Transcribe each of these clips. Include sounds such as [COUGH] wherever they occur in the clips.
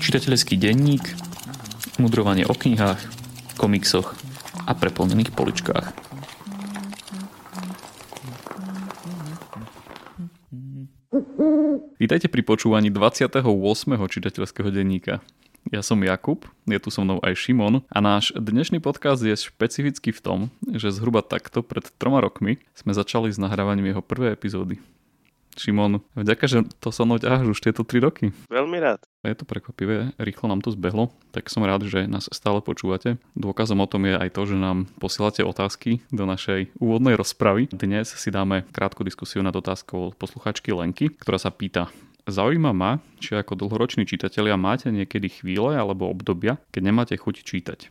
Čitateľský denník, mudrovanie o knihách, komiksoch a preplnených poličkách. Vítajte pri počúvaní 28. čitateľského denníka. Ja som Jakub, je tu so mnou aj Šimon a náš dnešný podcast je špecifický v tom, že zhruba takto pred troma rokmi sme začali s nahrávaním jeho prvej epizódy. Šimon, vďaka, že to so mnou ťaháš už tieto 3 roky. Veľmi rád. Je to prekvapivé, rýchlo nám to zbehlo, tak som rád, že nás stále počúvate. Dôkazom o tom je aj to, že nám posielate otázky do našej úvodnej rozpravy. Dnes si dáme krátku diskusiu nad otázkou posluchačky Lenky, ktorá sa pýta, Zaujíma ma, či ako dlhoroční čitatelia máte niekedy chvíle alebo obdobia, keď nemáte chuť čítať.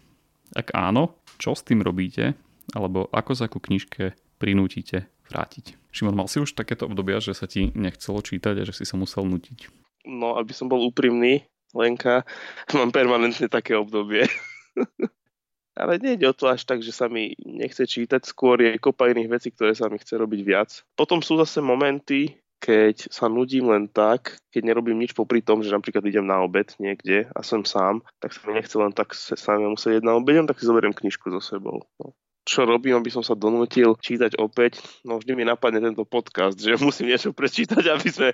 Ak áno, čo s tým robíte, alebo ako sa ku knižke prinútite vrátiť. Šimon, mal si už takéto obdobia, že sa ti nechcelo čítať a že si sa musel nutiť? No, aby som bol úprimný, Lenka, [LAUGHS] mám permanentne také obdobie. [LAUGHS] Ale nejde o to až tak, že sa mi nechce čítať, skôr je kopa iných vecí, ktoré sa mi chce robiť viac. Potom sú zase momenty, keď sa nudím len tak, keď nerobím nič popri tom, že napríklad idem na obed niekde a som sám, tak sa mi nechce len tak sám musieť na obedem, tak si zoberiem knižku so sebou. No čo robím, aby som sa donútil čítať opäť, no vždy mi napadne tento podcast, že [LAUGHS] musím niečo prečítať, aby sme,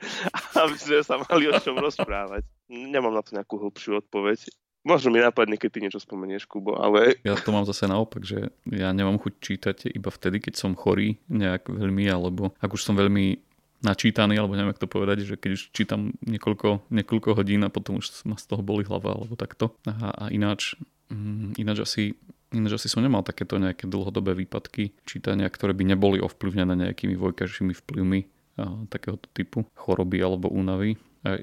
aby sme sa mali o čom rozprávať. Nemám na to nejakú hlbšiu odpoveď. Možno mi napadne, keď ty niečo spomenieš, Kubo, ale... Ja to mám zase naopak, že ja nemám chuť čítať iba vtedy, keď som chorý nejak veľmi, alebo ak už som veľmi načítaný, alebo neviem, ako to povedať, že keď už čítam niekoľko, niekoľko hodín a potom už ma z toho boli hlava, alebo takto. A, a ináč, mm, ináč asi Ináč asi som nemal takéto nejaké dlhodobé výpadky čítania, ktoré by neboli ovplyvnené nejakými vojkažšími vplyvmi takéhoto typu choroby alebo únavy.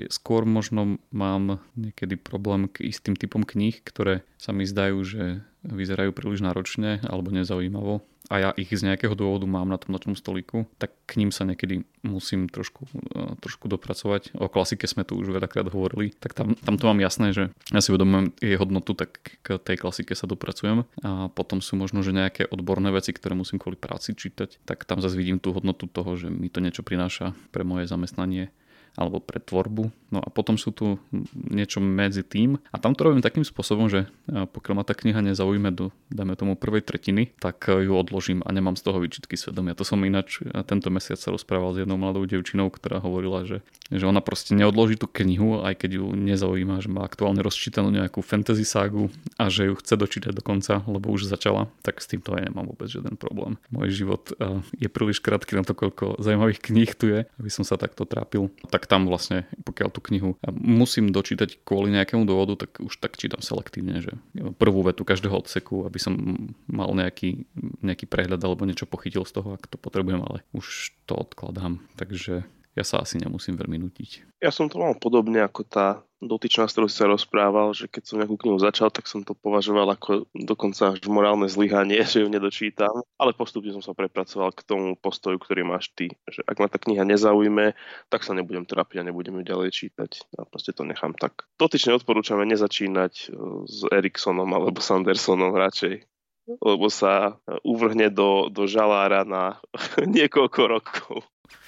Skôr možno mám niekedy problém k istým typom kníh, ktoré sa mi zdajú, že vyzerajú príliš náročne alebo nezaujímavo a ja ich z nejakého dôvodu mám na tom nočnom stolíku, tak k ním sa niekedy musím trošku, e, trošku dopracovať. O klasike sme tu už veľakrát hovorili, tak tam, tam to mám jasné, že ja si uvedomujem jej hodnotu, tak k tej klasike sa dopracujem. A potom sú možno, že nejaké odborné veci, ktoré musím kvôli práci čítať, tak tam zase vidím tú hodnotu toho, že mi to niečo prináša pre moje zamestnanie alebo pre tvorbu. No a potom sú tu niečo medzi tým. A tam to robím takým spôsobom, že e, pokiaľ ma tá kniha nezaujíme do, dajme tomu, prvej tretiny, tak e, ju odložím a nemám z toho výčitky svedomia. To som ináč e, tento mesiac sa rozprával s jednou mladou devčinou, ktorá hovorila, že, že ona proste neodloží tú knihu, aj keď ju nezaujíma, že má aktuálne rozčítanú nejakú fantasy ságu a že ju chce dočítať do konca, lebo už začala, tak s týmto aj nemám vôbec žiaden problém. Môj život je príliš krátky na to, koľko zaujímavých kníh tu je, aby som sa takto trápil. Tak tak tam vlastne, pokiaľ tú knihu musím dočítať kvôli nejakému dôvodu, tak už tak čítam selektívne, že prvú vetu každého odseku, aby som mal nejaký, nejaký prehľad alebo niečo pochytil z toho, ak to potrebujem, ale už to odkladám. Takže ja sa asi nemusím veľmi nutiť. Ja som to mal podobne ako tá dotyčná, s ktorou sa rozprával, že keď som nejakú knihu začal, tak som to považoval ako dokonca až morálne zlyhanie, [LAUGHS] že ju nedočítam. Ale postupne som sa prepracoval k tomu postoju, ktorý máš ty. Že ak ma tá kniha nezaujme, tak sa nebudem trápiť a nebudem ju ďalej čítať. A proste to nechám tak. Dotyčne odporúčame nezačínať e, s Eriksonom alebo Sandersonom radšej lebo sa uvrhne do, do žalára na [LAUGHS] niekoľko rokov.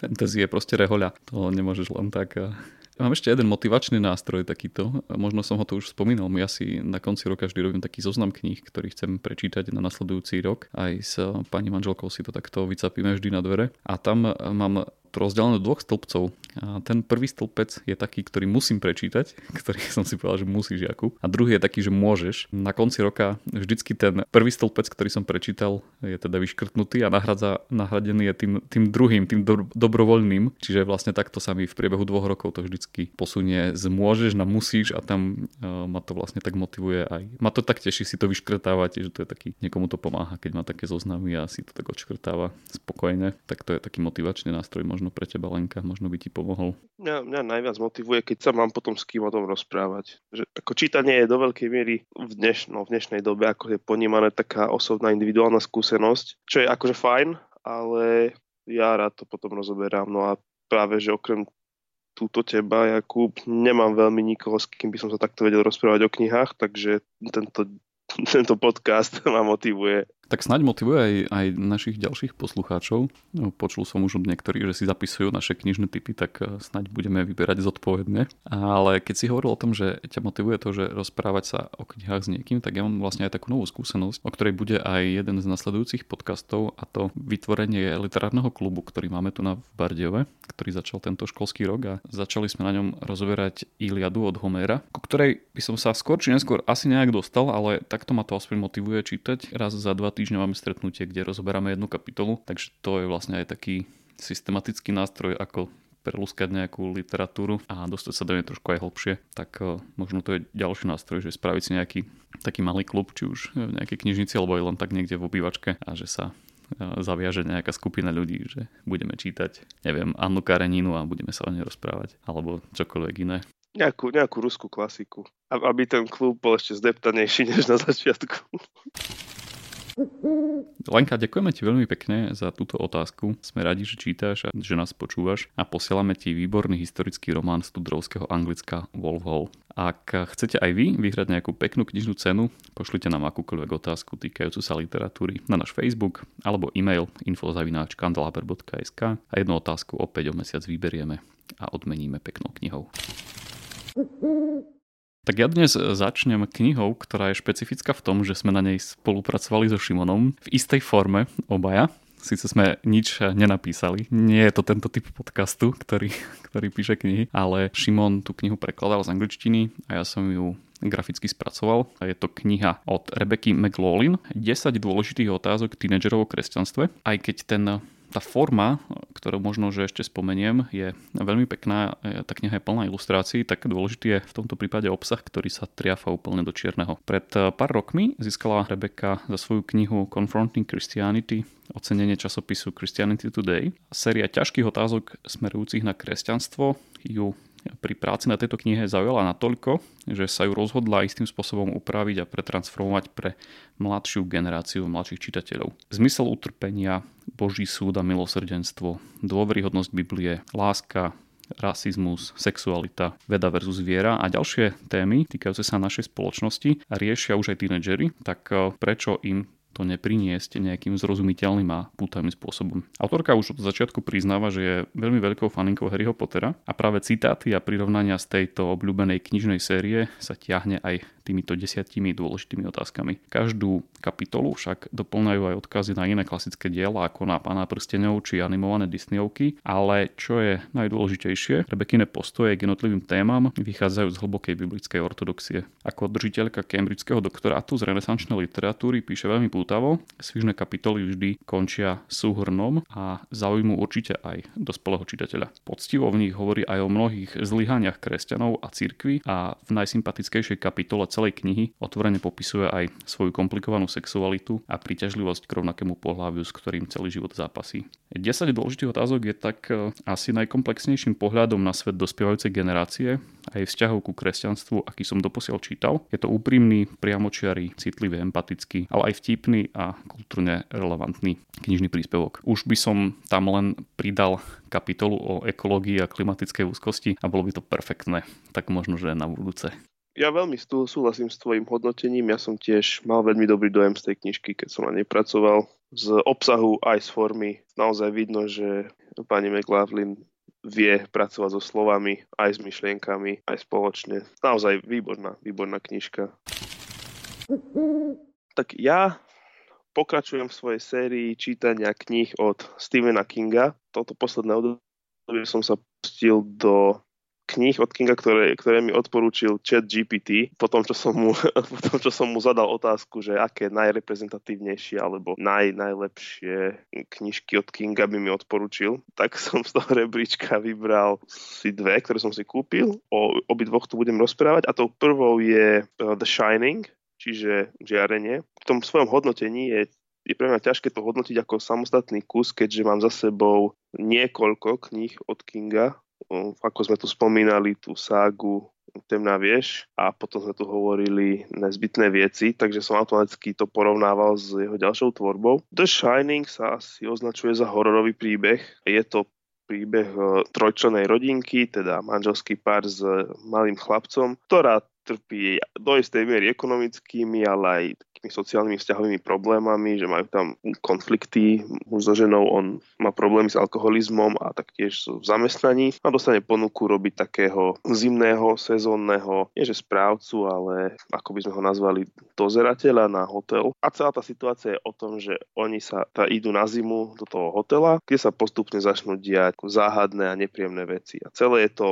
Fantasy je proste rehoľa. To nemôžeš len tak eh, Mám ešte jeden motivačný nástroj takýto. Možno som ho tu už spomínal. Ja si na konci roka vždy robím taký zoznam kníh, ktorý chcem prečítať na nasledujúci rok. Aj s pani manželkou si to takto vycapíme vždy na dvere. A tam mám to rozdelené do dvoch stĺpcov. A ten prvý stĺpec je taký, ktorý musím prečítať, [LAUGHS] ktorý som si povedal, že musíš, Jakub. A druhý je taký, že môžeš. Na konci roka vždycky ten prvý stĺpec, ktorý som prečítal, je teda vyškrtnutý a nahradza, nahradený je tým, tým druhým, tým do, dobrovoľným. Čiže vlastne takto sa mi v priebehu dvoch rokov to vždycky posunie z môžeš na musíš a tam uh, ma to vlastne tak motivuje aj. Ma to tak teší si to vyškrtávať, že to je taký, niekomu to pomáha, keď má také zoznamy a si to tak odškrtáva spokojne, tak to je taký motivačný nástroj možno možno pre teba, Lenka, možno by ti pomohol. Mňa, mňa najviac motivuje, keď sa mám potom s kým o tom rozprávať. Že ako čítanie je do veľkej miery v, dneš, no, v dnešnej dobe, ako je ponímané taká osobná individuálna skúsenosť, čo je akože fajn, ale ja rád to potom rozoberám. No a práve, že okrem túto teba, Jakub, nemám veľmi nikoho, s kým by som sa takto vedel rozprávať o knihách, takže tento [LAUGHS] tento podcast ma motivuje Tak snáď motivuje aj, aj našich ďalších poslucháčov. No, počul som už od niektorých, že si zapisujú naše knižné typy, tak eh, snáď budeme vyberať zodpovedne. Ale keď si hovoril o tom, že ťa motivuje to, že rozprávať sa o knihách s niekým, tak ja mám vlastne aj takú novú skúsenosť, o ktorej bude aj jeden z nasledujúcich podcastov a to vytvorenie literárneho klubu, ktorý máme tu na v Bardiove, ktorý začal tento školský rok a začali sme na ňom rozoberať Iliadu od Homéra, ku ktorej by som sa skôr či neskôr asi nejak dostal, ale takto ma to aspoň motivuje čítať raz za dva týždne máme stretnutie, kde rozoberáme jednu kapitolu, takže to je vlastne aj taký systematický nástroj, ako prelúskať nejakú literatúru a dostať sa do nej trošku aj hlbšie, tak uh, možno to je ďalší nástroj, že spraviť si nejaký taký malý klub, či už v nejakej knižnici, alebo aj len tak niekde v obývačke a že sa uh, zaviaže nejaká skupina ľudí, že budeme čítať, neviem, Annu Kareninu a budeme sa o nej rozprávať, alebo čokoľvek iné. Nejakú, nejakú ruskú klasiku. Aby ten klub bol ešte zdeptanejší než na začiatku. Lenka, ďakujeme ti veľmi pekne za túto otázku. Sme radi, že čítaš a že nás počúvaš a posielame ti výborný historický román z tudrovského anglicka Wolf Hall. Ak chcete aj vy vyhrať nejakú peknú knižnú cenu, pošlite nám akúkoľvek otázku týkajúcu sa literatúry na náš Facebook alebo e-mail infozavináčkandelaber.sk a jednu otázku opäť o mesiac vyberieme a odmeníme peknou knihou. Tak ja dnes začnem knihou, ktorá je špecifická v tom, že sme na nej spolupracovali so Šimonom v istej forme obaja. Sice sme nič nenapísali, nie je to tento typ podcastu, ktorý, ktorý píše knihy, ale Šimon tú knihu prekladal z angličtiny a ja som ju graficky spracoval. A je to kniha od Rebeky McLaughlin 10 dôležitých otázok tínedžerov o kresťanstve. Aj keď ten tá forma, ktorú možno, že ešte spomeniem, je veľmi pekná. Tá kniha je plná ilustrácií, tak dôležitý je v tomto prípade obsah, ktorý sa triafa úplne do čierneho. Pred eh, pár rokmi získala Rebecca za svoju knihu Confronting Christianity ocenenie časopisu Christianity Today. Séria ťažkých otázok smerujúcich na kresťanstvo ju pri práci na tejto knihe zaujala natoľko, že sa ju rozhodla istým spôsobom upraviť a pretransformovať pre mladšiu generáciu mladších čitateľov. Zmysel utrpenia, Boží súd a milosrdenstvo, dôveryhodnosť Biblie, láska, rasizmus, sexualita, veda versus viera a ďalšie témy týkajúce sa našej spoločnosti riešia už aj tínedžery, tak eh, prečo im to nepriniesť nejakým zrozumiteľným a pútavým spôsobom. Autorka už od začiatku priznáva, že je veľmi veľkou faninkou Harryho Pottera a práve citáty a prirovnania z tejto obľúbenej knižnej série sa ťahne aj týmito desiatimi dôležitými otázkami. Každú kapitolu však doplňajú aj odkazy na iné klasické diela ako na Pána prstenov či animované Disneyovky, ale čo je najdôležitejšie, Rebekine postoje k jednotlivým témam vychádzajú z hlbokej biblickej ortodoxie. Ako držiteľka cambridgeského doktorátu z renesančnej literatúry píše veľmi pútavo, svižné kapitoly vždy končia súhrnom a zaujímu určite aj dospelého čitateľa. Poctivo v nich hovorí aj o mnohých zlyhaniach kresťanov a cirkvi a v najsympatickejšej kapitole celej knihy otvorene popisuje aj svoju komplikovanú sexualitu a príťažlivosť k rovnakému pohľaviu, s ktorým celý život zápasí. 10 dôležitých otázok je tak e, asi najkomplexnejším pohľadom na svet dospievajúcej generácie a jej vzťahov ku kresťanstvu, aký som doposiaľ čítal. Je to úprimný, priamočiarý, citlivý, empatický, ale aj vtipný a kultúrne relevantný knižný príspevok. Už by som tam len pridal kapitolu o ekológii a klimatickej úzkosti a bolo by to perfektné. Tak možno, že na budúce. Ja veľmi súhlasím s tvojim hodnotením. Ja som tiež mal veľmi dobrý dojem z tej knižky, keď som na nej pracoval. Z obsahu aj z formy naozaj vidno, že pani McLaughlin vie pracovať so slovami, aj s myšlienkami, aj spoločne. Naozaj výborná, výborná knižka. Tak ja pokračujem v svojej sérii čítania kníh od Stephena Kinga. Toto posledné obdobie som sa pustil do kníh od Kinga, ktoré, ktoré mi odporúčil chat GPT, po tom, čo som mu, [LAUGHS] po tom, čo som mu zadal otázku, že aké najreprezentatívnejšie alebo naj, najlepšie knižky od Kinga by mi odporúčil, tak [LAUGHS] som z toho rebríčka vybral si dve, ktoré som si kúpil. O obidvoch tu budem rozprávať a tou prvou je uh, The Shining, čiže žiarenie. V tom svojom hodnotení je je pre mňa ťažké to hodnotiť ako samostatný kus, keďže mám za sebou niekoľko kníh od Kinga, ako sme tu spomínali, tú ságu Temná vieš a potom sme tu hovorili nezbytné veci, takže som automaticky to porovnával s jeho ďalšou tvorbou. The Shining sa asi označuje za hororový príbeh. Je to príbeh e, trojčlenej rodinky, teda manželský pár s malým chlapcom, ktorá trpí do istej miery ekonomickými, ale aj takými sociálnymi vzťahovými problémami, že majú tam konflikty muž so ženou, on má problémy s alkoholizmom a taktiež v zamestnaní a dostane ponuku robiť takého zimného, sezónneho, nie že správcu, ale ako by sme ho nazvali, dozerateľa na hotel. A celá tá situácia je o tom, že oni sa tá, idú na zimu do toho hotela, kde sa postupne začnú diať záhadné a nepríjemné veci. A celé je to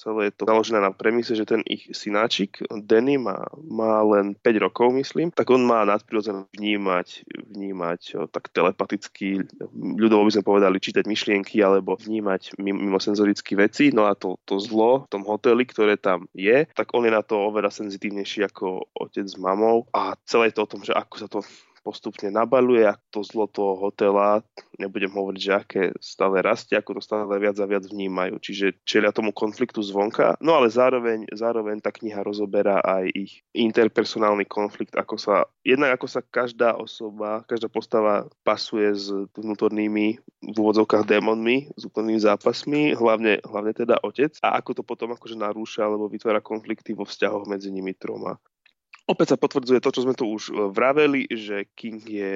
Celé je to založené na premise, že ten ich synáčik, Danny, má, má len 5 rokov, myslím, tak on má nadprirodzené vnímať, vnímať o, tak telepaticky, ľudovo by sme povedali čítať myšlienky alebo vnímať mimo senzorické veci, no a to, to zlo v tom hoteli, ktoré tam je, tak on je na to oveľa senzitívnejší ako otec s mamou a celé je to o tom, že ako sa to postupne nabaluje a to zlo toho hotela, nebudem hovoriť, že aké stále rastie, ako to stále viac a viac vnímajú. Čiže čelia tomu konfliktu zvonka, no ale zároveň, zároveň tá kniha rozoberá aj ich interpersonálny konflikt, ako sa, jednak ako sa každá osoba, každá postava pasuje s vnútornými v úvodzovkách démonmi, s úplnými zápasmi, hlavne, hlavne teda otec a ako to potom akože narúša alebo vytvára konflikty vo vzťahoch medzi nimi troma. Opäť sa potvrdzuje to, čo sme tu už e, vraveli, že King je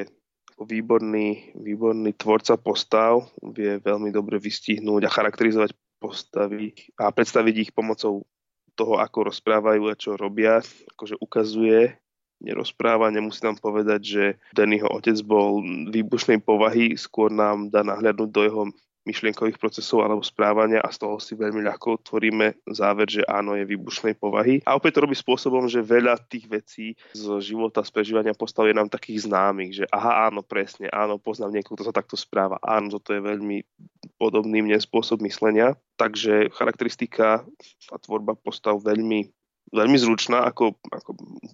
výborný, výborný tvorca postav, vie veľmi dobre vystihnúť a charakterizovať postavy a predstaviť ich pomocou toho, ako rozprávajú a čo robia. Akože ukazuje, nerozpráva, nemusí nám povedať, že Dannyho otec bol výbušnej povahy, skôr nám dá nahľadnúť do jeho myšlienkových procesov alebo správania a z toho si veľmi ľahko tvoríme záver, že áno, je výbušnej povahy. A opäť to robí spôsobom, že veľa tých vecí z života, z prežívania postav nám takých známych, že aha, áno, presne, áno, poznám niekoho, kto sa takto správa, áno, toto je veľmi podobný mne spôsob myslenia. Takže charakteristika a tvorba postav veľmi veľmi zručná, ako, ako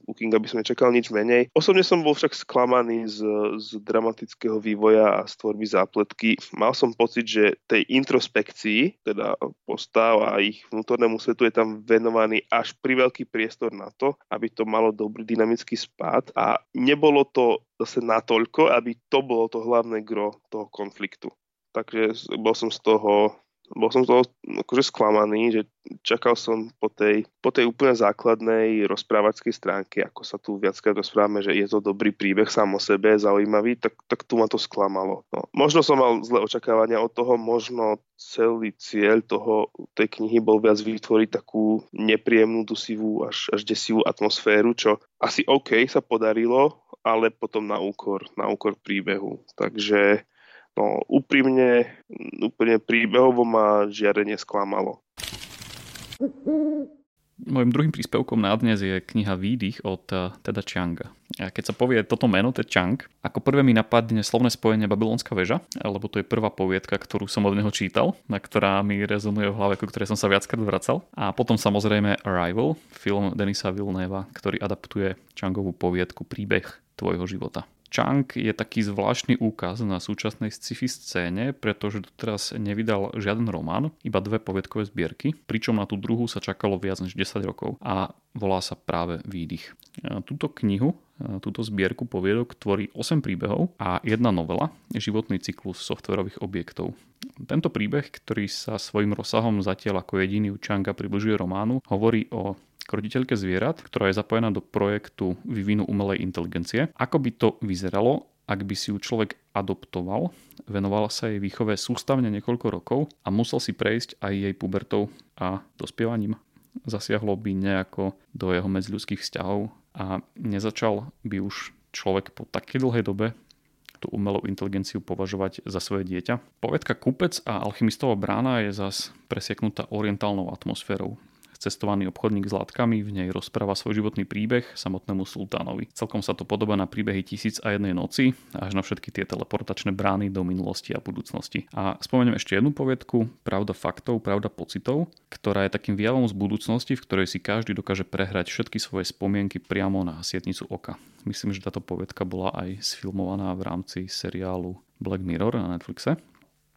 u Kinga by sme čakal nič menej. Osobne som bol však sklamaný z, z dramatického vývoja a z tvorby zápletky. Mal som pocit, že tej introspekcii, teda postav a ich vnútornému svetu je tam venovaný až pri veľký priestor na to, aby to malo dobrý dynamický spád a nebolo to zase natoľko, aby to bolo to hlavné gro toho konfliktu. Takže bol som z toho bol som toho akože sklamaný, že čakal som po tej, po tej úplne základnej rozprávačskej stránke, ako sa tu viackrát rozprávame, že je to dobrý príbeh sám o sebe, zaujímavý, tak, tak tu ma to sklamalo. No, možno som mal zlé očakávania od toho, možno celý cieľ toho, tej knihy bol viac vytvoriť takú nepríjemnú, dusivú, až, až desivú atmosféru, čo asi OK sa podarilo, ale potom na úkor, na úkor príbehu. Takže No úprimne, úplne príbehovo ma žiarenie sklamalo. Mojím druhým príspevkom na dnes je kniha Výdych od eh, Teda Changa. A keď sa povie toto meno, Ted Chang, ako prvé mi napadne slovné spojenie Babylonská väža, lebo to je prvá poviedka, ktorú som od neho čítal, na ktorá mi rezonuje v hlave, ku ktorej som sa viackrát vracal. A potom samozrejme Arrival, film Denisa Vilneva, ktorý adaptuje Changovú poviedku Príbeh tvojho života. Chang je taký zvláštny úkaz na súčasnej sci-fi scéne, pretože doteraz nevydal žiaden román, iba dve povedkové zbierky, pričom na tú druhú sa čakalo viac než 10 rokov a volá sa práve Výdych. Túto knihu, túto zbierku poviedok tvorí 8 príbehov a jedna novela, životný cyklus softverových objektov. Tento príbeh, ktorý sa svojim rozsahom zatiaľ ako jediný u Changa približuje románu, hovorí o roditeľke zvierat, ktorá je zapojená do projektu vývinu umelej inteligencie. Ako by to vyzeralo, ak by si ju človek adoptoval, venovala sa jej výchove sústavne niekoľko rokov a musel si prejsť aj jej pubertou a dospievaním. Zasiahlo by nejako do jeho medzľudských vzťahov a nezačal by už človek po takej dlhej dobe tú umelú inteligenciu považovať za svoje dieťa. Povedka Kupec a alchymistová brána je zas presieknutá orientálnou atmosférou cestovaný obchodník s látkami v nej rozpráva svoj životný príbeh samotnému sultánovi. Celkom sa to podobá na príbehy Tisíc a jednej noci, až na všetky tie teleportačné brány do minulosti a budúcnosti. A spomeniem ešte jednu poviedku, Pravda faktov, pravda pocitov, ktorá je takým výjavom z budúcnosti, v ktorej si každý dokáže prehrať všetky svoje spomienky priamo na sietnicu oka. Myslím, že táto poviedka bola aj sfilmovaná v rámci seriálu Black Mirror na Netflixe.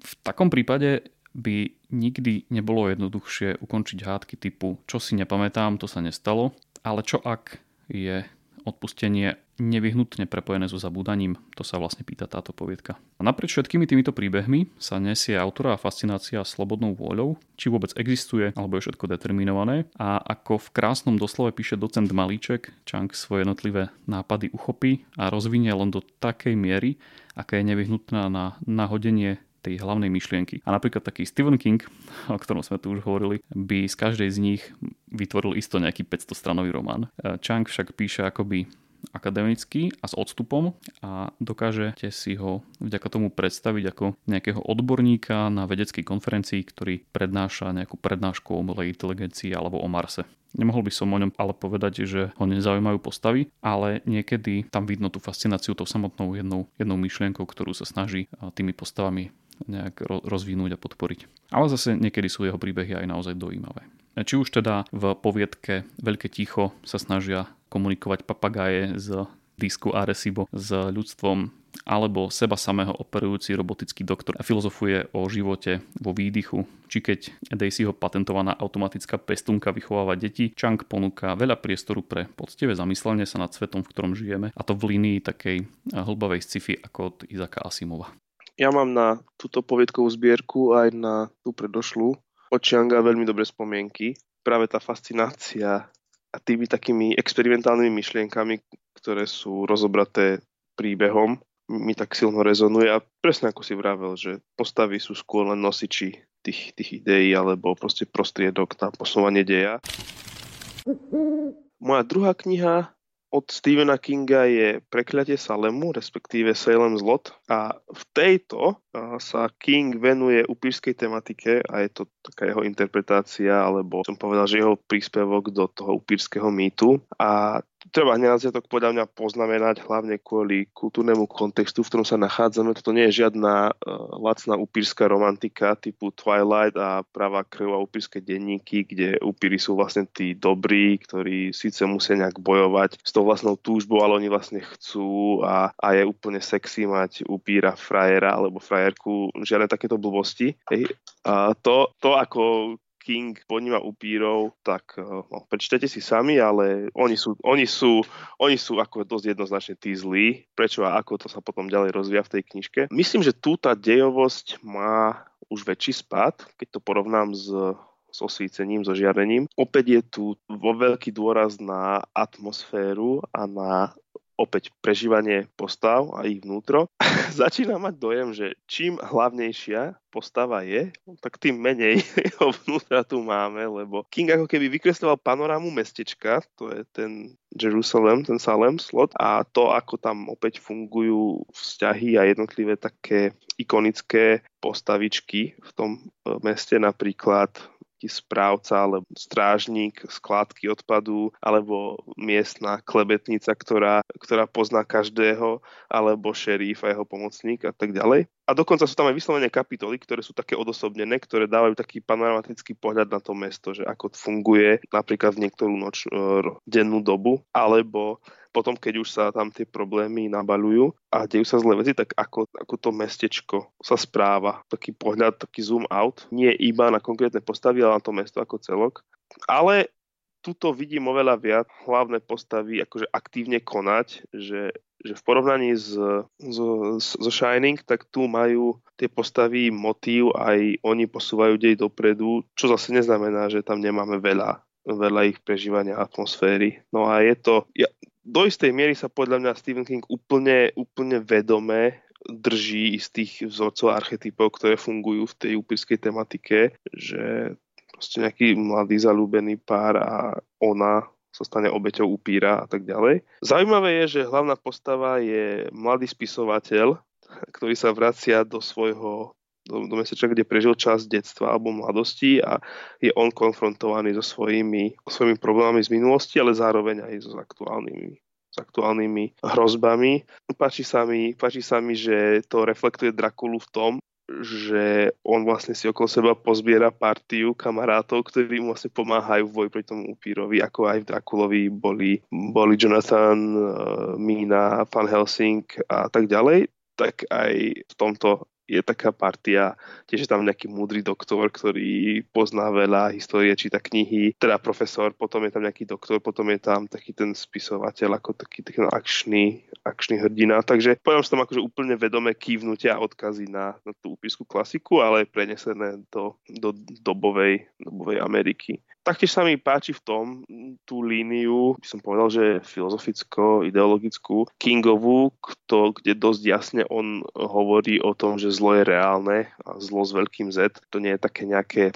V takom prípade by nikdy nebolo jednoduchšie ukončiť hádky typu čo si nepamätám, to sa nestalo, ale čo ak je odpustenie nevyhnutne prepojené so zabúdaním? To sa vlastne pýta táto poviedka. A naprieč všetkými týmito príbehmi sa nesie autora fascinácia slobodnou vôľou, či vôbec existuje, alebo je všetko determinované. A ako v krásnom doslove píše docent Malíček, Chang svoje jednotlivé nápady uchopí a rozvinie len do takej miery, aká je nevyhnutná na nahodenie tej hlavnej myšlienky. A napríklad taký Stephen King, o ktorom sme tu už hovorili, by z každej z nich vytvoril isto nejaký 500 stranový román. Chang však píše akoby akademicky a s odstupom a dokážete si ho vďaka tomu predstaviť ako nejakého odborníka na vedeckej konferencii, ktorý prednáša nejakú prednášku o umelej inteligencii alebo o Marse. Nemohol by som o ňom ale povedať, že ho nezaujímajú postavy, ale niekedy tam vidno tú fascináciu tou samotnou jednou, jednou myšlienkou, ktorú sa snaží tými postavami nejak rozvinúť a podporiť. Ale zase niekedy sú jeho príbehy aj naozaj dojímavé. Či už teda v poviedke Veľké ticho sa snažia komunikovať papagáje z disku Arecibo s ľudstvom alebo seba samého operujúci robotický doktor a filozofuje o živote vo výdychu, či keď Daisyho patentovaná automatická pestunka vychováva deti, Chang ponúka veľa priestoru pre poctivé zamyslenie sa nad svetom, v ktorom žijeme, a to v línii takej hlbavej sci-fi ako od Izaka Asimova. Ja mám na túto poviedkovú zbierku aj na tú predošlú od veľmi dobré spomienky. Práve tá fascinácia a tými takými experimentálnymi myšlienkami, ktoré sú rozobraté príbehom, mi tak silno rezonuje a presne ako si vravel, že postavy sú skôr len nosiči tých, tých ideí alebo proste prostriedok na posúvanie deja. Moja druhá kniha od Stephena Kinga je Prekľatie Salemu, respektíve Salem Zlot. A v tejto sa King venuje upírskej tematike a je to taká jeho interpretácia, alebo som povedal, že jeho príspevok do toho upírskeho mýtu. A treba hneď na začiatok podľa mňa poznamenať, hlavne kvôli kultúrnemu kontextu, v ktorom sa nachádzame. Toto nie je žiadna uh, lacná upírska romantika typu Twilight a pravá krv a upírske denníky, kde upíry sú vlastne tí dobrí, ktorí síce musia nejak bojovať s tou vlastnou túžbou, ale oni vlastne chcú a, a je úplne sexy mať upíra frajera alebo frajerku, žiadne takéto blbosti. Hej. A to, to, ako King poníma upírov, tak eh, no, prečítajte si sami, ale oni sú, oni sú, oni sú ako dosť jednoznačne tí zlí. Prečo a ako to sa potom ďalej rozvíja v tej knižke. Myslím, že tu tá dejovosť má už väčší spad, keď to porovnám s s osvícením, so žiarením. Opäť je tu vo veľký dôraz na atmosféru a na opäť prežívanie postav a ich vnútro. [LAUGHS] Začína mať dojem, že čím hlavnejšia postava je, tak tým menej [LAUGHS] jeho vnútra tu máme, lebo King ako keby vykresloval panorámu mestečka, to je ten Jerusalem, ten Salem slot a to, ako tam opäť fungujú vzťahy a jednotlivé také ikonické postavičky v tom e, meste, napríklad nejaký správca alebo strážnik skládky odpadu alebo miestna klebetnica, ktorá, ktorá pozná každého alebo šerif a jeho pomocník a tak ďalej. A dokonca sú tam aj vyslovené kapitoly, ktoré sú také odosobnené, ktoré dávajú taký panoramatický pohľad na to mesto, že ako funguje napríklad v niektorú noč, e, dennú dobu, alebo potom, keď už sa tam tie problémy nabalujú a dejú sa zlé veci, tak ako, ako to mestečko sa správa. Taký pohľad, taký zoom out. Nie iba na konkrétne postavy, ale na to mesto ako celok. Ale tuto vidím oveľa viac hlavné postavy akože aktívne konať, že že v porovnaní s, s, so Shining, tak tu majú tie postavy motív, aj oni posúvajú dej dopredu, čo zase neznamená, že tam nemáme veľa, veľa ich prežívania atmosféry. No a je to, ja, do istej miery sa podľa mňa Stephen King úplne, úplne vedome drží z tých vzorcov archetypov, ktoré fungujú v tej upírskej tematike, že proste nejaký mladý zalúbený pár a ona sa stane obeťou upíra a tak ďalej. Zaujímavé je, že hlavná postava je mladý spisovateľ, ktorý sa vracia do svojho do, do mestečka, kde prežil čas detstva alebo mladosti a je on konfrontovaný so svojimi, svojimi problémami z minulosti, ale zároveň aj so aktuálnymi s aktuálnymi hrozbami. Páči sa, mi, páči sa mi, že to reflektuje Drakulu v tom, že on vlastne si okolo seba pozbiera partiu kamarátov, ktorí mu vlastne pomáhajú v boji proti tomu upírovi, ako aj v Drakulovi boli, boli Jonathan, uh, Mina, Van Helsing a tak ďalej tak aj v tomto je taká partia, tiež je tam nejaký múdry doktor, ktorý pozná veľa histórie, číta knihy, teda profesor, potom je tam nejaký doktor, potom je tam taký ten spisovateľ, ako taký, taký akčný, akčný hrdina, takže poviem, že tam akože úplne vedomé kývnutia a odkazy na, na tú úpisku klasiku, ale prenesené do, do dobovej, dobovej Ameriky. Taktiež sa mi páči v tom tú líniu, by som povedal, že filozoficko-ideologickú Kingovú, kto, kde dosť jasne on hovorí o tom, že zlo je reálne a zlo s veľkým Z. To nie je také nejaké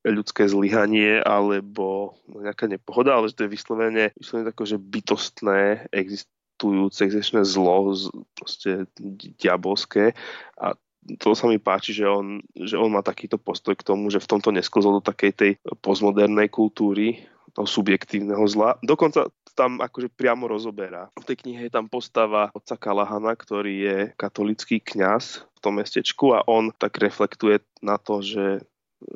ľudské zlyhanie alebo nejaká nepohoda, ale že to je vyslovene, vyslovene tako, že bytostné, existujúce, existujúce zlo, proste diabolské a to sa mi páči, že on, že on má takýto postoj k tomu, že v tomto nesklzol do takej tej postmodernej kultúry, toho subjektívneho zla. Dokonca tam akože priamo rozoberá. V tej knihe je tam postava otca Kalahana, ktorý je katolický kňaz v tom mestečku a on tak reflektuje na to, že,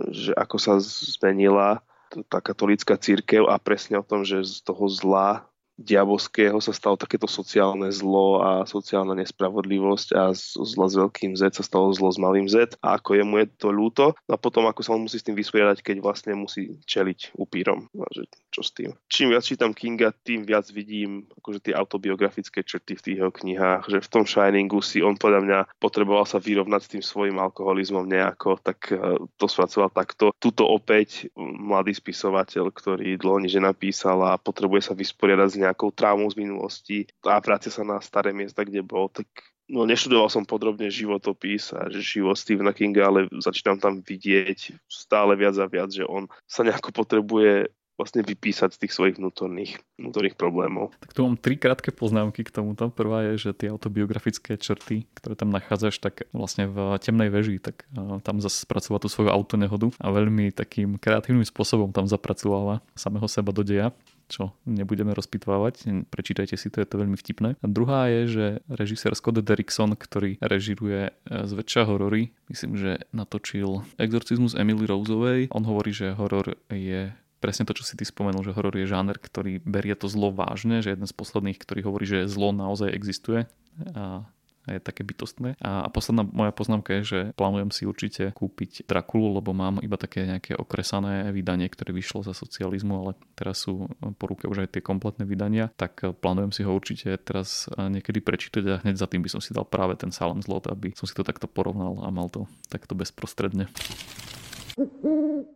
že ako sa zmenila tá katolícka církev a presne o tom, že z toho zla diabolského sa stalo takéto sociálne zlo a sociálna nespravodlivosť a zlo s veľkým Z sa stalo zlo s malým Z a ako jemu je to ľúto a potom ako sa on musí s tým vysporiadať, keď vlastne musí čeliť upírom. A že čo s tým. Čím viac čítam Kinga, tým viac vidím akože tie autobiografické črty v tých jeho knihách, že v tom Shiningu si on podľa mňa potreboval sa vyrovnať s tým svojim alkoholizmom nejako, tak e, to spracoval takto. Tuto opäť mladý spisovateľ, ktorý dlho nič nenapísal a potrebuje sa vysporiadať s nejakou traumou z minulosti a vrácia sa na staré miesta, kde bol, tak no neštudoval som podrobne životopis a život Stephena Kinga, ale začínam tam vidieť stále viac a viac, že on sa nejako potrebuje vlastne vypísať z tých svojich vnútorných, vnútorných problémov. Tak tu mám tri krátke poznámky k tomuto. Prvá je, že tie autobiografické črty, ktoré tam nachádzaš, tak vlastne v temnej veži, tak tam zase spracová tú svoju autonehodu a veľmi takým kreatívnym spôsobom tam zapracováva samého seba do deja čo nebudeme rozpitvávať, prečítajte si to, je to veľmi vtipné. A druhá je, že režisér Scott Derrickson, ktorý režiruje e, zväčša horory, myslím, že natočil Exorcizmus Emily Roseovej, on hovorí, že horor je presne to, čo si ty spomenul, že horor je žáner, ktorý berie to zlo vážne, že jeden z posledných, ktorý hovorí, že zlo naozaj existuje a je také bytostné. A, a posledná moja poznámka je, že plánujem si určite kúpiť Drakulu, lebo mám iba také nejaké okresané vydanie, ktoré vyšlo za socializmu, ale teraz sú po ruke už aj tie kompletné vydania, tak plánujem si ho určite teraz niekedy prečítať a hneď za tým by som si dal práve ten Salem Zlot, aby som si to takto porovnal a mal to takto bezprostredne.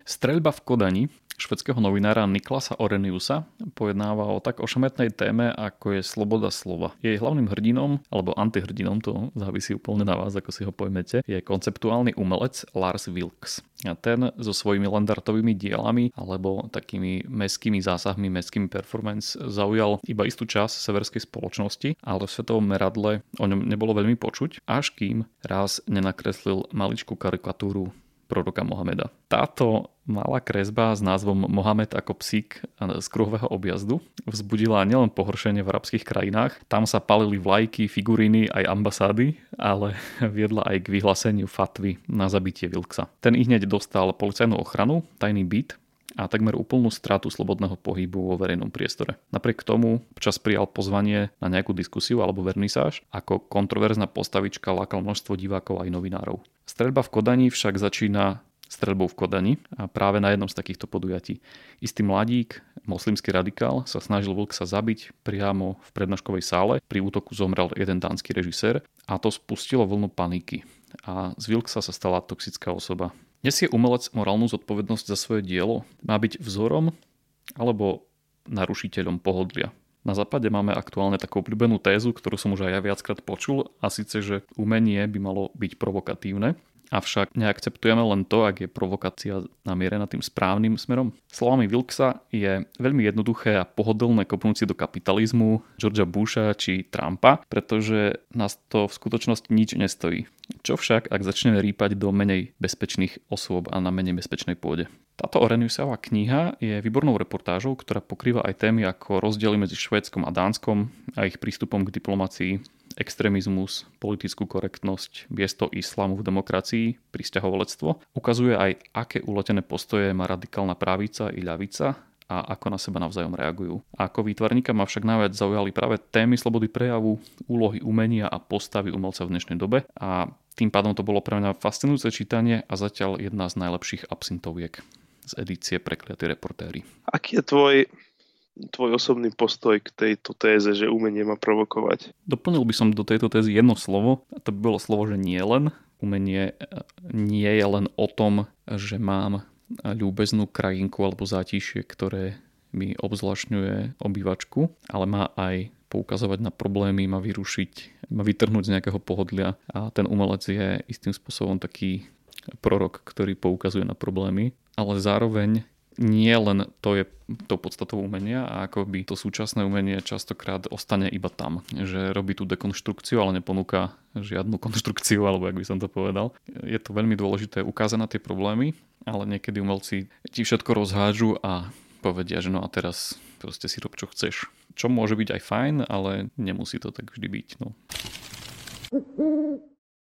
Streľba v Kodani švedského novinára Niklasa Oreniusa pojednáva o tak ošemetnej téme, ako je sloboda slova. Jej hlavným hrdinom, alebo antihrdinom, to závisí úplne na vás, ako si ho pojmete, je konceptuálny umelec Lars Wilks. A ten so svojimi landartovými dielami alebo takými meskými zásahmi, meskými performance zaujal iba istú časť severskej spoločnosti, ale v svetovom meradle o ňom nebolo veľmi počuť, až kým raz nenakreslil maličkú karikatúru proroka Mohameda. Táto malá kresba s názvom Mohamed ako psík z kruhového objazdu vzbudila nielen pohoršenie v arabských krajinách, tam sa palili vlajky, figuríny aj ambasády, ale [LAUGHS] viedla aj k vyhláseniu fatvy na zabitie Vilksa. Ten i dostal policajnú ochranu, tajný byt a takmer úplnú stratu slobodného pohybu vo verejnom priestore. Napriek tomu čas prijal pozvanie na nejakú diskusiu alebo vernisáž, ako kontroverzná postavička lákal množstvo divákov aj novinárov. Streľba v Kodani však začína streľbou v Kodani a práve na jednom z takýchto podujatí. Istý mladík, moslimský radikál, sa snažil sa zabiť priamo v prednáškovej sále. Pri útoku zomrel jeden dánsky režisér a to spustilo vlnu paniky. A z Wilksa sa stala toxická osoba. Nesie umelec morálnu zodpovednosť za svoje dielo? Má byť vzorom alebo narušiteľom pohodlia? Na západe máme aktuálne takú obľúbenú tézu, ktorú som už aj ja viackrát počul, a síce, že umenie by malo byť provokatívne, avšak neakceptujeme len to, ak je provokácia namierená tým správnym smerom. Slovami Wilksa je veľmi jednoduché a pohodlné kopnúť si do kapitalizmu Georgia Busha či Trumpa, pretože nás to v skutočnosti nič nestojí. Čo však, ak začneme rýpať do menej bezpečných osôb a na menej bezpečnej pôde? Táto Oreniusová kniha je výbornou reportážou, ktorá pokrýva aj témy ako rozdiely medzi Švédskom a Dánskom a ich prístupom k diplomácii, extrémizmus, politickú korektnosť, miesto islamu v demokracii, prisťahovalectvo. Ukazuje aj, aké uletené postoje má radikálna pravica i ľavica a ako na seba navzájom reagujú. Ako výtvarníka ma však najviac zaujali práve témy slobody prejavu, úlohy umenia a postavy umelca v dnešnej dobe a tým pádom to bolo pre mňa fascinujúce čítanie a zatiaľ jedna z najlepších absintoviek z edície Prekliatí reportéry. Aký je tvoj tvoj osobný postoj k tejto téze, že umenie má provokovať? Doplnil by som do tejto tézy jedno slovo, a to by bolo slovo, že nie len. Umenie nie je len o tom, že mám ľúbeznú krajinku alebo zátišie, ktoré mi obzvlášňuje obývačku, ale má aj poukazovať na problémy, má vyrušiť, má vytrhnúť z nejakého pohodlia a ten umelec je istým spôsobom taký prorok, ktorý poukazuje na problémy, ale zároveň nie len to je to podstatou umenia a ako by to súčasné umenie častokrát ostane iba tam, že robí tú dekonštrukciu, ale neponúka žiadnu konštrukciu, alebo ak by som to povedal. Je to veľmi dôležité ukázať na tie problémy ale niekedy umelci ti všetko rozhážu a povedia, že no a teraz proste si rob čo chceš. Čo môže byť aj fajn, ale nemusí to tak vždy byť. No.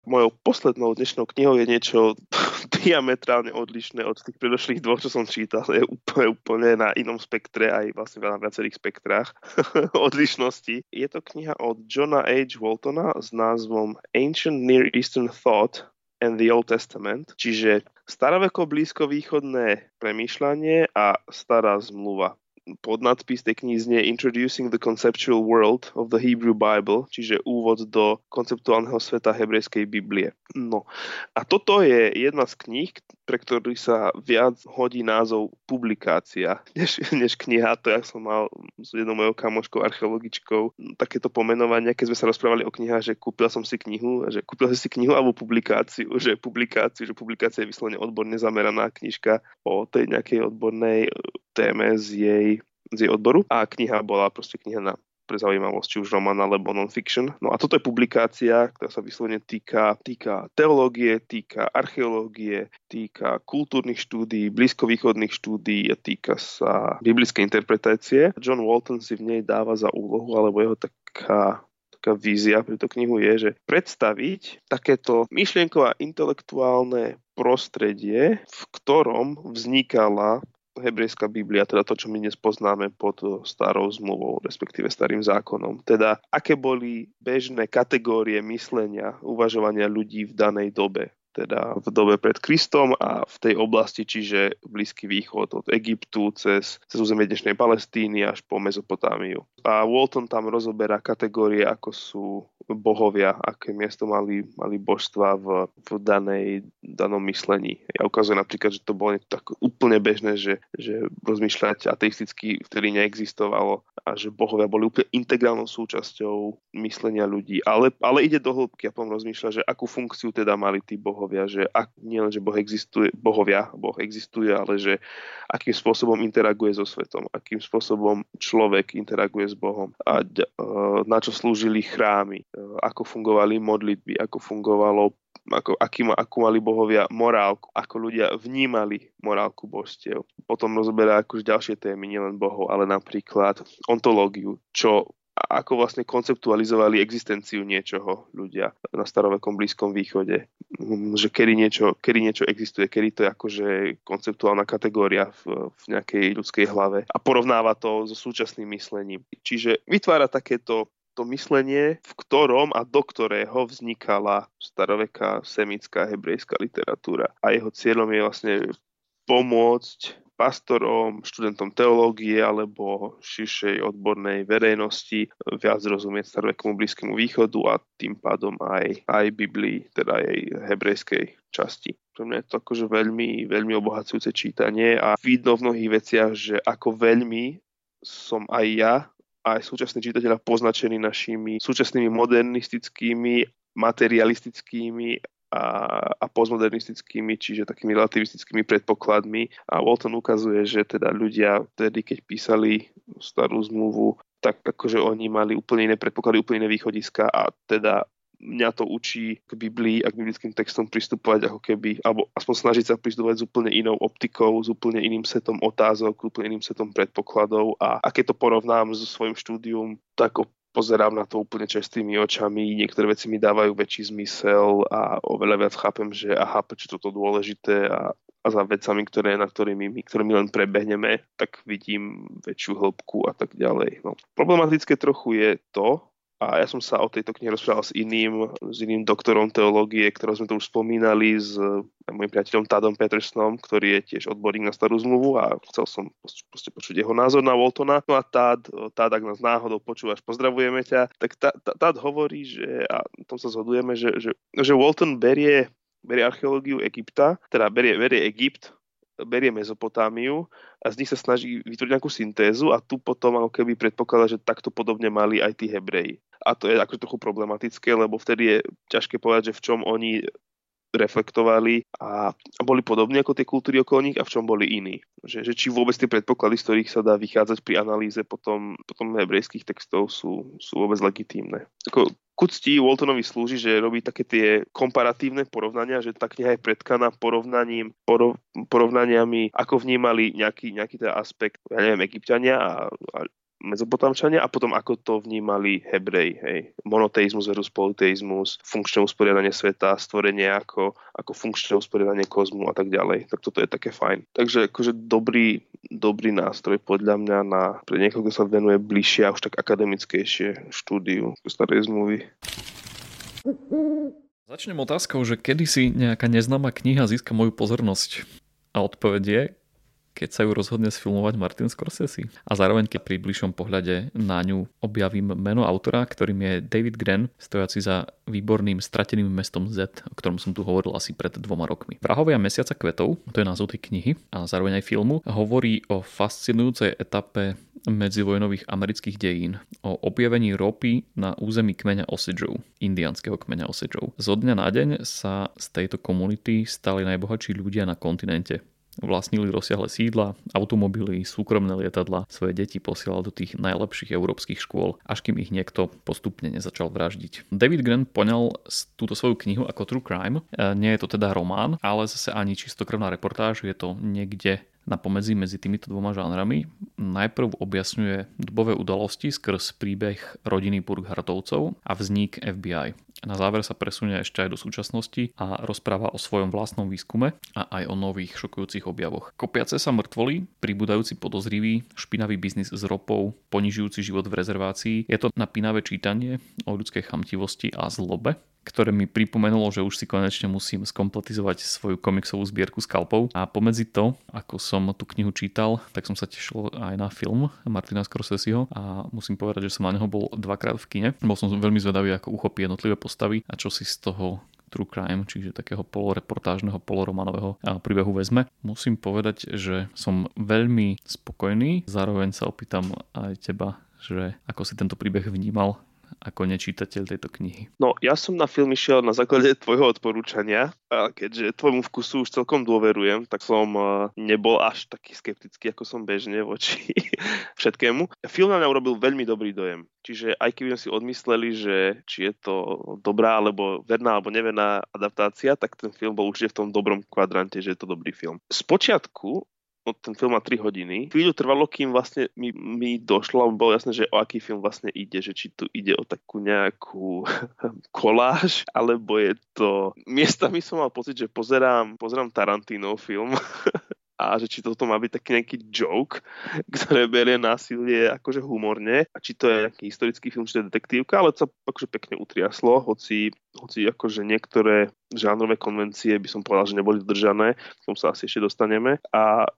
Mojou poslednou dnešnou knihou je niečo [LAUGHS] diametrálne odlišné od tých predošlých dvoch, čo som čítal. Je úplne, úplne na inom spektre, aj vlastne na viacerých spektrách [LAUGHS] odlišnosti. Je to kniha od Johna H. Waltona s názvom Ancient Near Eastern Thought and the Old Testament, čiže staroveko blízkovýchodné premýšľanie a stará zmluva podnadpis tej knihy znie Introducing the Conceptual World of the Hebrew Bible, čiže úvod do konceptuálneho sveta hebrejskej Biblie. No a toto je jedna z kníh, pre ktorý sa viac hodí názov publikácia, [LAUGHS] než, než kniha. To ja som mal s jednou mojou kamoškou, archeologičkou, takéto pomenovanie, keď sme sa rozprávali o knihách, že kúpil som si knihu, že kúpil si knihu alebo publikáciu, [LAUGHS] že publikáciu, že publikácia je vyslovene odborne zameraná knižka o tej nejakej odbornej téme z jej, z jej odboru a kniha bola proste kniha na pre zaujímavosť, či už román alebo non-fiction. No a toto je publikácia, ktorá sa vyslovene týka, týka teológie, týka archeológie, týka kultúrnych štúdií, blízkovýchodných štúdií a týka sa biblickej interpretácie. John Walton si v nej dáva za úlohu, alebo jeho taká taká vízia pre tú knihu je, že predstaviť takéto myšlienkovo a intelektuálne prostredie, v ktorom vznikala hebrejská Biblia, teda to, čo my dnes poznáme pod starou zmluvou, respektíve starým zákonom. Teda, aké boli bežné kategórie myslenia, uvažovania ľudí v danej dobe teda v dobe pred Kristom a v tej oblasti, čiže Blízky východ od Egyptu cez, cez územie dnešnej Palestíny až po Mezopotámiu. A Walton tam rozoberá kategórie, ako sú bohovia, aké miesto mali, mali božstva v, v danej, danom myslení. Ja ukazujem napríklad, že to bolo tak úplne bežné, že, že rozmýšľať ateisticky vtedy neexistovalo a že bohovia boli úplne integrálnou súčasťou myslenia ľudí. Ale, ale ide do hĺbky a potom rozmýšľa, že akú funkciu teda mali tí bohovia, že ak, nie len, že boh existuje, bohovia, boh existuje, ale že akým spôsobom interaguje so svetom, akým spôsobom človek interaguje s Bohom a e, na čo slúžili chrámy, ako fungovali modlitby, ako fungovalo ako, aký, ako mali bohovia morálku, ako ľudia vnímali morálku božstiev. Potom rozoberá akož ďalšie témy, nielen bohov, ale napríklad ontológiu, čo ako vlastne konceptualizovali existenciu niečoho ľudia na starovekom Blízkom východe. Že kedy niečo, kedy niečo existuje, kedy to je akože konceptuálna kategória v, v nejakej ľudskej hlave a porovnáva to so súčasným myslením. Čiže vytvára takéto to myslenie, v ktorom a do ktorého vznikala staroveká semická hebrejská literatúra. A jeho cieľom je vlastne pomôcť pastorom, študentom teológie alebo širšej odbornej verejnosti viac rozumieť starovekému Blízkému východu a tým pádom aj, aj Biblii, teda jej hebrejskej časti. Pre mňa je to akože veľmi, veľmi obohacujúce čítanie a vidno v mnohých veciach, že ako veľmi som aj ja aj súčasní čitatelia poznačení našimi súčasnými modernistickými, materialistickými a, a postmodernistickými, čiže takými relativistickými predpokladmi. A Walton ukazuje, že teda ľudia vtedy, keď písali starú zmluvu, tak akože oni mali úplne iné predpoklady, úplne iné východiska a teda mňa to učí k Biblii a k biblickým textom pristupovať ako keby, alebo aspoň snažiť sa pristupovať s úplne inou optikou, s úplne iným setom otázok, úplne iným setom predpokladov a, a to porovnám so svojím štúdium, tak pozerám na to úplne čestými očami, niektoré veci mi dávajú väčší zmysel a oveľa viac chápem, že aha, prečo toto dôležité a a za vecami, ktoré, na ktorými, my, ktorými len prebehneme, tak vidím väčšiu hĺbku a tak ďalej. No. Problematické trochu je to, a ja som sa o tejto knihe rozprával s iným, s iným doktorom teológie, ktorého sme tu už spomínali, s môjim priateľom Tadom Petersonom, ktorý je tiež odborník na starú zmluvu a chcel som proste počuť jeho názor na Waltona. No a Tad, Tad ak nás náhodou počúvaš, pozdravujeme ťa. Tak Tad hovorí, že, a tom sa zhodujeme, že, že, že Walton berie berie archeológiu Egypta, teda berie, berie Egypt, berie Mezopotámiu a z nich sa snaží vytvoriť nejakú syntézu a tu potom ako keby predpokladá, že takto podobne mali aj tí Hebreji. A to je akože trochu problematické, lebo vtedy je ťažké povedať, že v čom oni reflektovali a, boli podobní ako tie kultúry okolo nich a v čom boli iní. Že, že či vôbec tie predpoklady, z ktorých sa dá vychádzať pri analýze potom, potom hebrejských textov sú, sú vôbec legitímne. Ako, ku cti Waltonovi slúži, že robí také tie komparatívne porovnania, že tá kniha je predkaná porovnaním, porov, porovnaniami, ako vnímali nejaký, nejaký ten aspekt, ja neviem, egyptiania a, a mezopotamčania a potom ako to vnímali Hebrej. Hej. Monoteizmus versus politeizmus, funkčné usporiadanie sveta, stvorenie ako, ako funkčné usporiadanie kozmu a tak ďalej. Tak toto je také fajn. Takže akože dobrý, dobrý nástroj podľa mňa na, pre niekoho, kto sa venuje bližšie a už tak akademickejšie štúdiu starej zmluvy. Začnem otázkou, že kedy si nejaká neznáma kniha získa moju pozornosť. A odpoveď je, keď sa ju rozhodne sfilmovať Martin Scorsese. A zároveň, keď pri bližšom pohľade na ňu objavím meno autora, ktorým je David Gren, stojaci za výborným strateným mestom Z, o ktorom som tu hovoril asi pred dvoma rokmi. Vrahovia mesiaca kvetov, to je názov tej knihy a zároveň aj filmu, hovorí o fascinujúcej etape medzivojnových amerických dejín, o objavení ropy na území kmeňa Osageov, indianského kmeňa Osageov. Zo dňa na deň sa z tejto komunity stali najbohatší ľudia na kontinente vlastnili rozsiahle sídla, automobily, súkromné lietadla, svoje deti posielal do tých najlepších európskych škôl, až kým ich niekto postupne nezačal vraždiť. David Grant poňal túto svoju knihu ako True Crime. E, nie je to teda román, ale zase ani čistokrvná reportáž, je to niekde na pomedzi medzi týmito dvoma žánrami. Najprv objasňuje dobové udalosti skrz príbeh rodiny Burghartovcov a vznik FBI. Na záver sa presunie ešte aj do súčasnosti a rozpráva o svojom vlastnom výskume a aj o nových šokujúcich objavoch. Kopiace sa mŕtvoly, pribúdajúci podozrivý, špinavý biznis s ropou, ponižujúci život v rezervácii. Je to napínavé čítanie o ľudskej chamtivosti a zlobe, ktoré mi pripomenulo, že už si konečne musím skompletizovať svoju komiksovú zbierku skalpov. A pomedzi to, ako som tú knihu čítal, tak som sa tešil aj na film Martina Scorseseho a musím povedať, že som na neho bol dvakrát v kine. Bol som veľmi zvedavý, ako uchopí jednotlivé postavy a čo si z toho true crime, čiže takého poloreportážneho, poloromanového príbehu vezme. Musím povedať, že som veľmi spokojný, zároveň sa opýtam aj teba, že ako si tento príbeh vnímal ako nečítateľ tejto knihy? No, ja som na film išiel na základe [LAUGHS] tvojho odporúčania a keďže tvojmu vkusu už celkom dôverujem, tak som eh, nebol až taký skeptický, ako som bežne voči [LAUGHS] všetkému. Film na mňa urobil veľmi dobrý dojem. Čiže aj keby sme si odmysleli, že či je to dobrá, alebo verná, alebo neverná adaptácia, tak ten film bol určite v tom dobrom kvadrante, že je to dobrý film. Spočiatku ten film má 3 hodiny. Chvíľu trvalo, kým vlastne mi, mi došlo, a bolo jasné, že o aký film vlastne ide, že či tu ide o takú nejakú [LAUGHS] koláž, alebo je to... Miestami som mal pocit, že pozerám, pozerám Tarantino film [LAUGHS] a že či toto má byť taký nejaký joke, [LAUGHS] ktoré berie násilie akože humorne a či to je nejaký historický film, či to je detektívka, ale to sa akože pekne utriaslo, hoci, hoci akože niektoré žánrové konvencie by som povedal, že neboli dodržané, k tomu sa asi ešte dostaneme a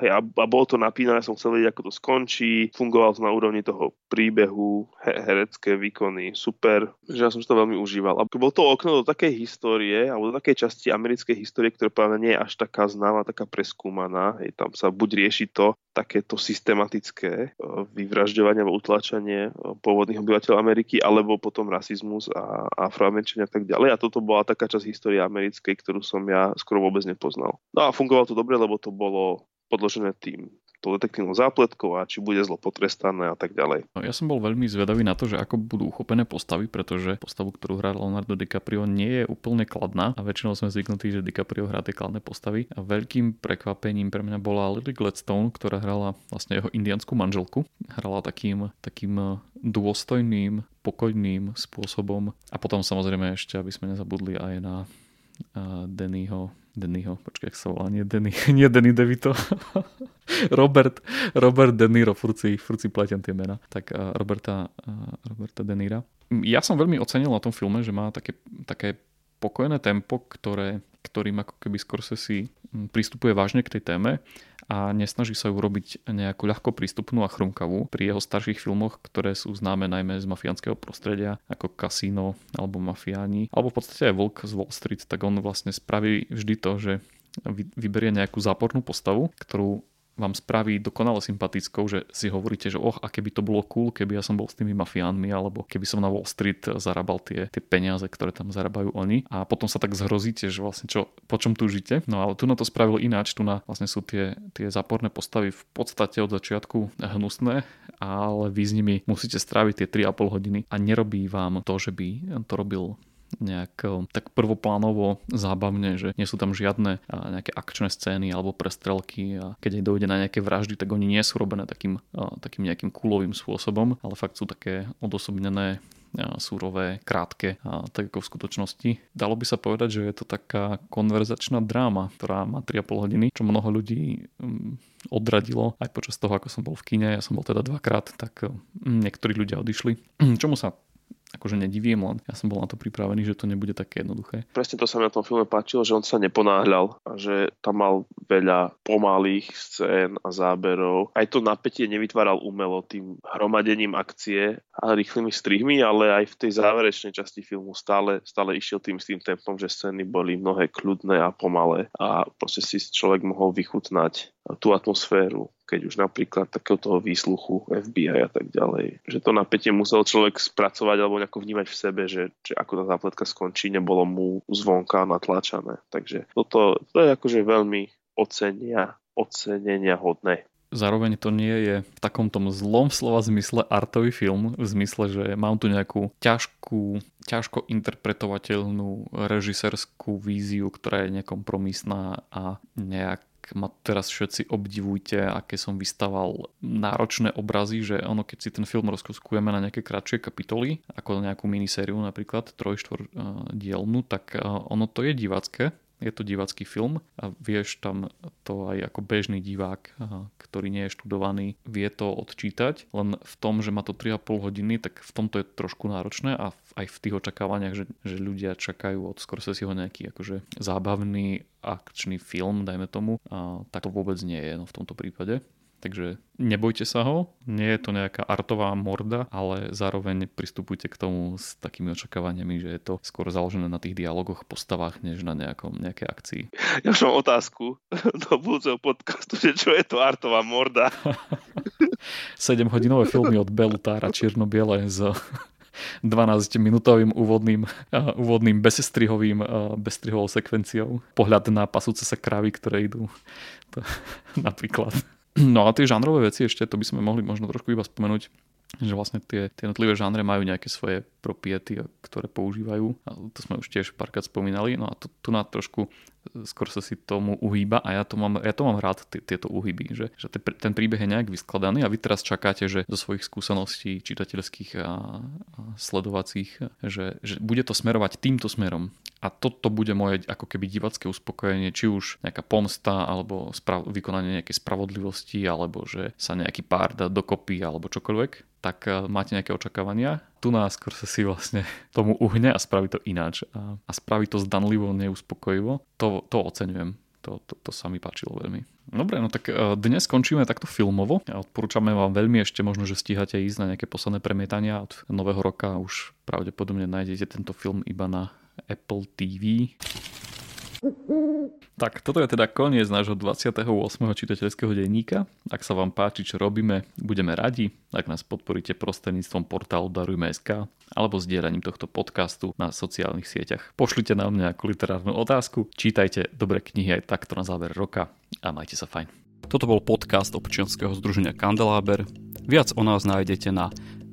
Hej, a, a bolo to napínané, som chcel vedieť, ako to skončí, fungovalo to na úrovni toho príbehu, he, herecké výkony, super, že ja som si to veľmi užíval. A bolo to okno do takej histórie, alebo do takej časti americkej histórie, ktorá práve nie je až taká známa, taká preskúmaná. Hej, tam sa buď rieši to takéto systematické e, vyvražďovanie alebo utlačanie e, pôvodných obyvateľov Ameriky, alebo potom rasizmus a afroameričania a tak ďalej. A toto bola taká časť histórie americkej, ktorú som ja skoro vôbec nepoznal. No a fungovalo to dobre, lebo to bolo podložené tým tou detektívnou zápletkou a či bude zlo potrestané a tak ďalej. No, ja som bol veľmi zvedavý na to, že ako budú uchopené postavy, pretože postavu, ktorú hrá Leonardo DiCaprio, nie je úplne kladná a väčšinou sme zvyknutí, že DiCaprio hrá tie kladné postavy. A veľkým prekvapením pre mňa bola Lily Gladstone, ktorá hrala vlastne jeho indianskú manželku. Hrala takým, takým dôstojným, pokojným spôsobom. A potom samozrejme ešte, aby sme nezabudli aj na Dannyho Dennyho, počkaj, jak sa volá, nie Denny, [LAUGHS] nie Denny DeVito. [LAUGHS] Robert, Robert De Niro, furt si, tie mena. Tak uh, Roberta, uh, Roberta De Nira. Ja som veľmi ocenil na tom filme, že má také, také pokojné tempo, ktoré, ktorým ako keby sa si pristupuje vážne k tej téme a nesnaží sa ju robiť nejakú ľahko prístupnú a chrumkavú. Pri jeho starších filmoch, ktoré sú známe najmä z mafiánskeho prostredia, ako Casino alebo Mafiáni, alebo v podstate aj Volk z Wall Street, tak on vlastne spraví vždy to, že vyberie nejakú zápornú postavu, ktorú vám spraví dokonale sympatickou, že si hovoríte, že oh, a keby to bolo cool, keby ja som bol s tými mafiánmi, alebo keby som na Wall Street zarábal tie, tie peniaze, ktoré tam zarábajú oni. A potom sa tak zhrozíte, že vlastne čo, po čom tu žite. No ale tu na to spravil ináč, tu na vlastne sú tie, tie záporné postavy v podstate od začiatku hnusné, ale vy s nimi musíte stráviť tie 3,5 hodiny a nerobí vám to, že by to robil nejak eh, tak prvoplánovo zábavne, že nie sú tam žiadne eh, nejaké akčné scény alebo prestrelky a keď aj dojde na nejaké vraždy, tak oni nie sú robené takým, eh, takým nejakým kulovým spôsobom, ale fakt sú také odosobnené súrové, krátke, a tak ako v skutočnosti. Dalo by sa povedať, že je to taká konverzačná dráma, ktorá má 3,5 hodiny, čo mnoho ľudí mm, odradilo aj počas toho, ako som bol v kine, ja som bol teda dvakrát, tak niektorí ľudia odišli, [CLEARS THROAT] čomu sa akože nedivím, len ja som bol na to pripravený, že to nebude také jednoduché. Presne to sa mi na tom filme páčilo, že on sa neponáhľal a že tam mal veľa pomalých scén a záberov. Aj to napätie nevytváral umelo tým hromadením akcie a rýchlymi strihmi, ale aj v tej záverečnej časti filmu stále, stále išiel tým s tým tempom, že scény boli mnohé kľudné a pomalé a proste si človek mohol vychutnať tú atmosféru keď už napríklad takého toho výsluchu FBI a tak ďalej. Že to napätie musel človek spracovať alebo nejako vnímať v sebe, že, že ako tá zápletka skončí, nebolo mu zvonka natlačané. Takže toto to je akože veľmi ocenia, ocenenia hodné. Zároveň to nie je v takom tom zlom slova zmysle artový film, v zmysle, že mám tu nejakú ťažkú, ťažko interpretovateľnú režisérskú víziu, ktorá je nekompromisná a nejak ma teraz všetci obdivujte, aké som vystaval náročné obrazy, že ono, keď si ten film rozkuskujeme na nejaké kratšie kapitoly, ako nejakú minisériu napríklad, troj, dielnu, tak ono to je divácké, je to divácky film a vieš tam to aj ako bežný divák, ktorý nie je študovaný, vie to odčítať, len v tom, že má to 3,5 hodiny, tak v tomto je trošku náročné a aj v tých očakávaniach, že, že ľudia čakajú od Scorseseho nejaký akože zábavný akčný film, dajme tomu, a tak to vôbec nie je no, v tomto prípade. Takže nebojte sa ho, nie je to nejaká artová morda, ale zároveň pristupujte k tomu s takými očakávaniami, že je to skôr založené na tých dialogoch, postavách, než na nejakom, nejakej akcii. Ja už mám otázku [LAUGHS] do budúceho podcastu, že čo je to artová morda? [LAUGHS] 7-hodinové filmy od Belutára, čierno-biele s [LAUGHS] 12-minútovým úvodným, uh, úvodným bezstrihovým, uh, bezstrihovou sekvenciou. Pohľad na pasúce sa kravy, ktoré idú. To, napríklad. No a tie žánrové veci ešte, to by sme mohli možno trošku iba spomenúť, že vlastne tie, tie jednotlivé žánre majú nejaké svoje propiety, ktoré používajú. A to sme už tiež párkrát spomínali. No a tu, tu na trošku skôr sa si tomu uhýba a ja to mám, ja to mám rád, t- tieto uhyby, že, že ten príbeh je nejak vyskladaný a vy teraz čakáte, že zo svojich skúseností čitateľských a, a sledovacích, že, že bude to smerovať týmto smerom a toto bude moje ako keby divacké uspokojenie, či už nejaká pomsta alebo sprav- vykonanie nejakej spravodlivosti alebo že sa nejaký pár dá dokopy alebo čokoľvek, tak uh, máte nejaké očakávania. Tu nás skôr sa si vlastne [LAUGHS] tomu uhne a spraví to ináč a, a spraví to zdanlivo, neuspokojivo. To, to oceňujem. To, to, to sa mi páčilo veľmi. Dobre, no tak uh, dnes skončíme takto filmovo. Odporúčame vám veľmi ešte možno, že stíhate ísť na nejaké posledné premietania od nového roka. Už pravdepodobne nájdete tento film iba na Apple TV. Tak, toto je teda koniec nášho 28. čitateľského denníka. Ak sa vám páči, čo robíme, budeme radi, ak nás podporíte prostredníctvom portálu Darujme.sk alebo sdielaním tohto podcastu na sociálnych sieťach. Pošlite nám nejakú literárnu otázku, čítajte dobré knihy aj takto na záver roka a majte sa fajn. Toto bol podcast občianskeho združenia Kandeláber. Viac o nás nájdete na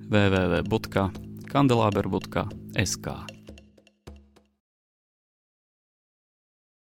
www.kandelaber.sk.